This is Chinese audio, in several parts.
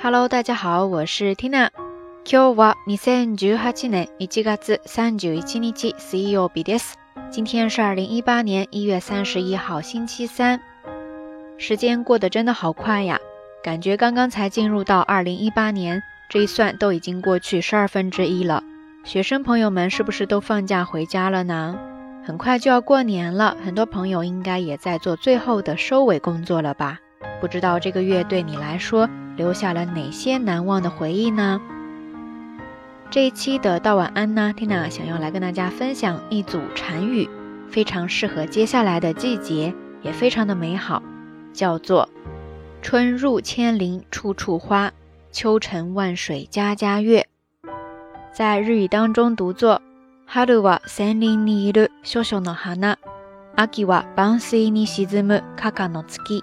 Hello，大家好，我是 Tina。今日は二千十八年一月三十一日水曜日です。今天是二零一八年一月三十一号星期三。时间过得真的好快呀，感觉刚刚才进入到二零一八年，这一算都已经过去十二分之一了。学生朋友们是不是都放假回家了呢？很快就要过年了，很多朋友应该也在做最后的收尾工作了吧？不知道这个月对你来说。留下了哪些难忘的回忆呢？这一期的道晚安呢，Tina 想要来跟大家分享一组禅语，非常适合接下来的季节，也非常的美好，叫做“春入千林处处花，秋成万水家家月”。在日语当中读作“哈鲁瓦森林にいる小小哈娜，秋は万水に沈む家家の月”。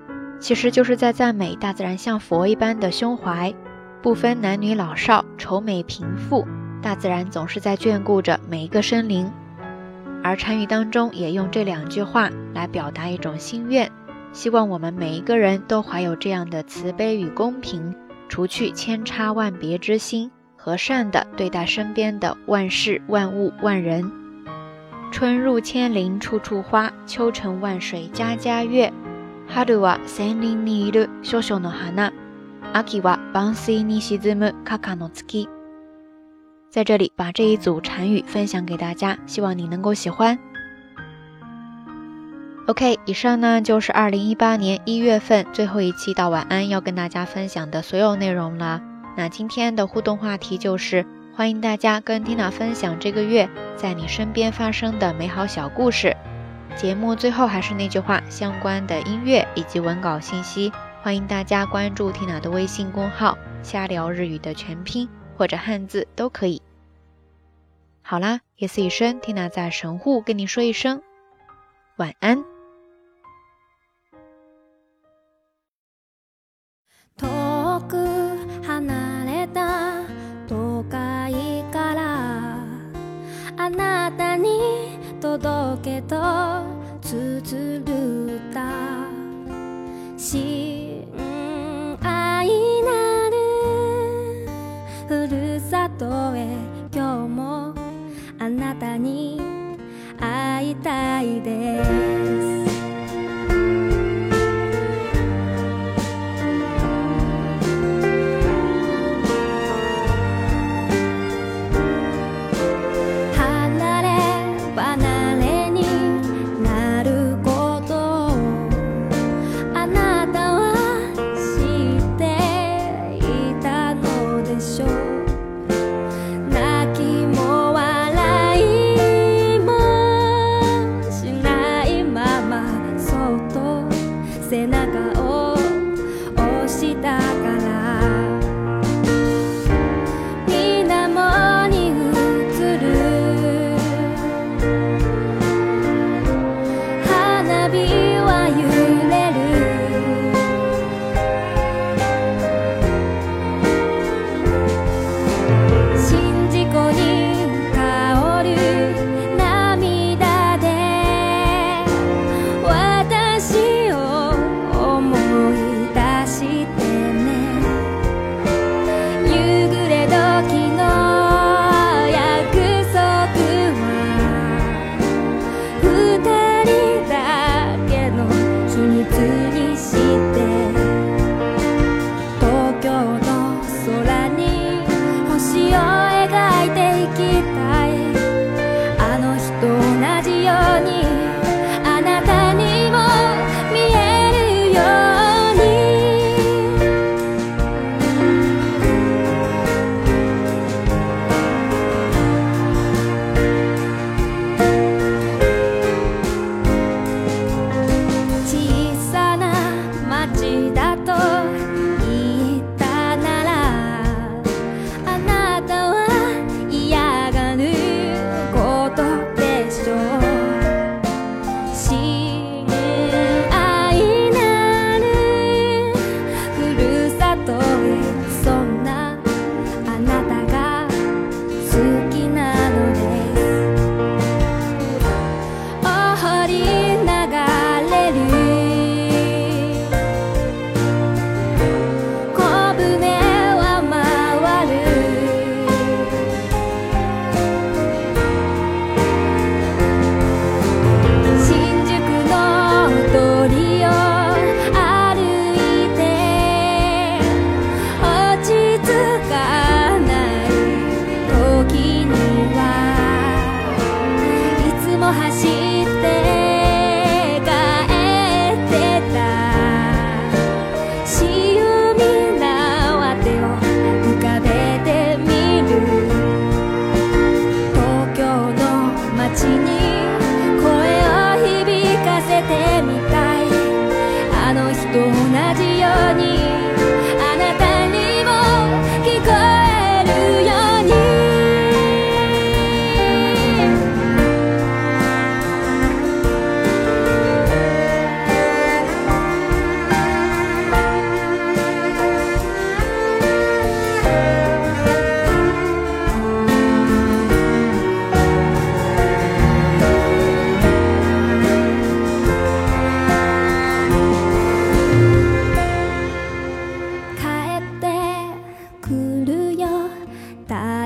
其实就是在赞美大自然像佛一般的胸怀，不分男女老少、丑美贫富，大自然总是在眷顾着每一个生灵。而禅语当中也用这两句话来表达一种心愿，希望我们每一个人都怀有这样的慈悲与公平，除去千差万别之心，和善的对待身边的万事万物、万人。春入千林处处花，秋成万水家家月。ハルは森林にいる小小の花、アキは淡水に沈むカカの月。在这里把这一组禅语分享给大家，希望你能够喜欢。OK，以上呢就是二零一八年一月份最后一期到晚安要跟大家分享的所有内容了。那今天的互动话题就是，欢迎大家跟 Tina 分享这个月在你身边发生的美好小故事。节目最后还是那句话，相关的音乐以及文稿信息，欢迎大家关注缇娜的微信公号“瞎聊日语”的全拼或者汉字都可以。好啦，夜色已深，缇娜在神户跟你说一声晚安。届けと綴る歌親愛なるふるさとへ今日もあなたに会いたいです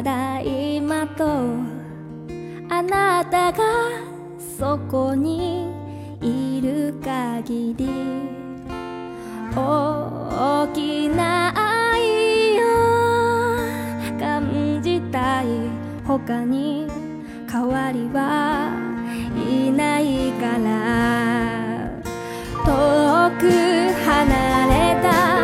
だ今とあなたがそこにいる限り大きな愛を感じたい他に変わりはいないから遠く離れた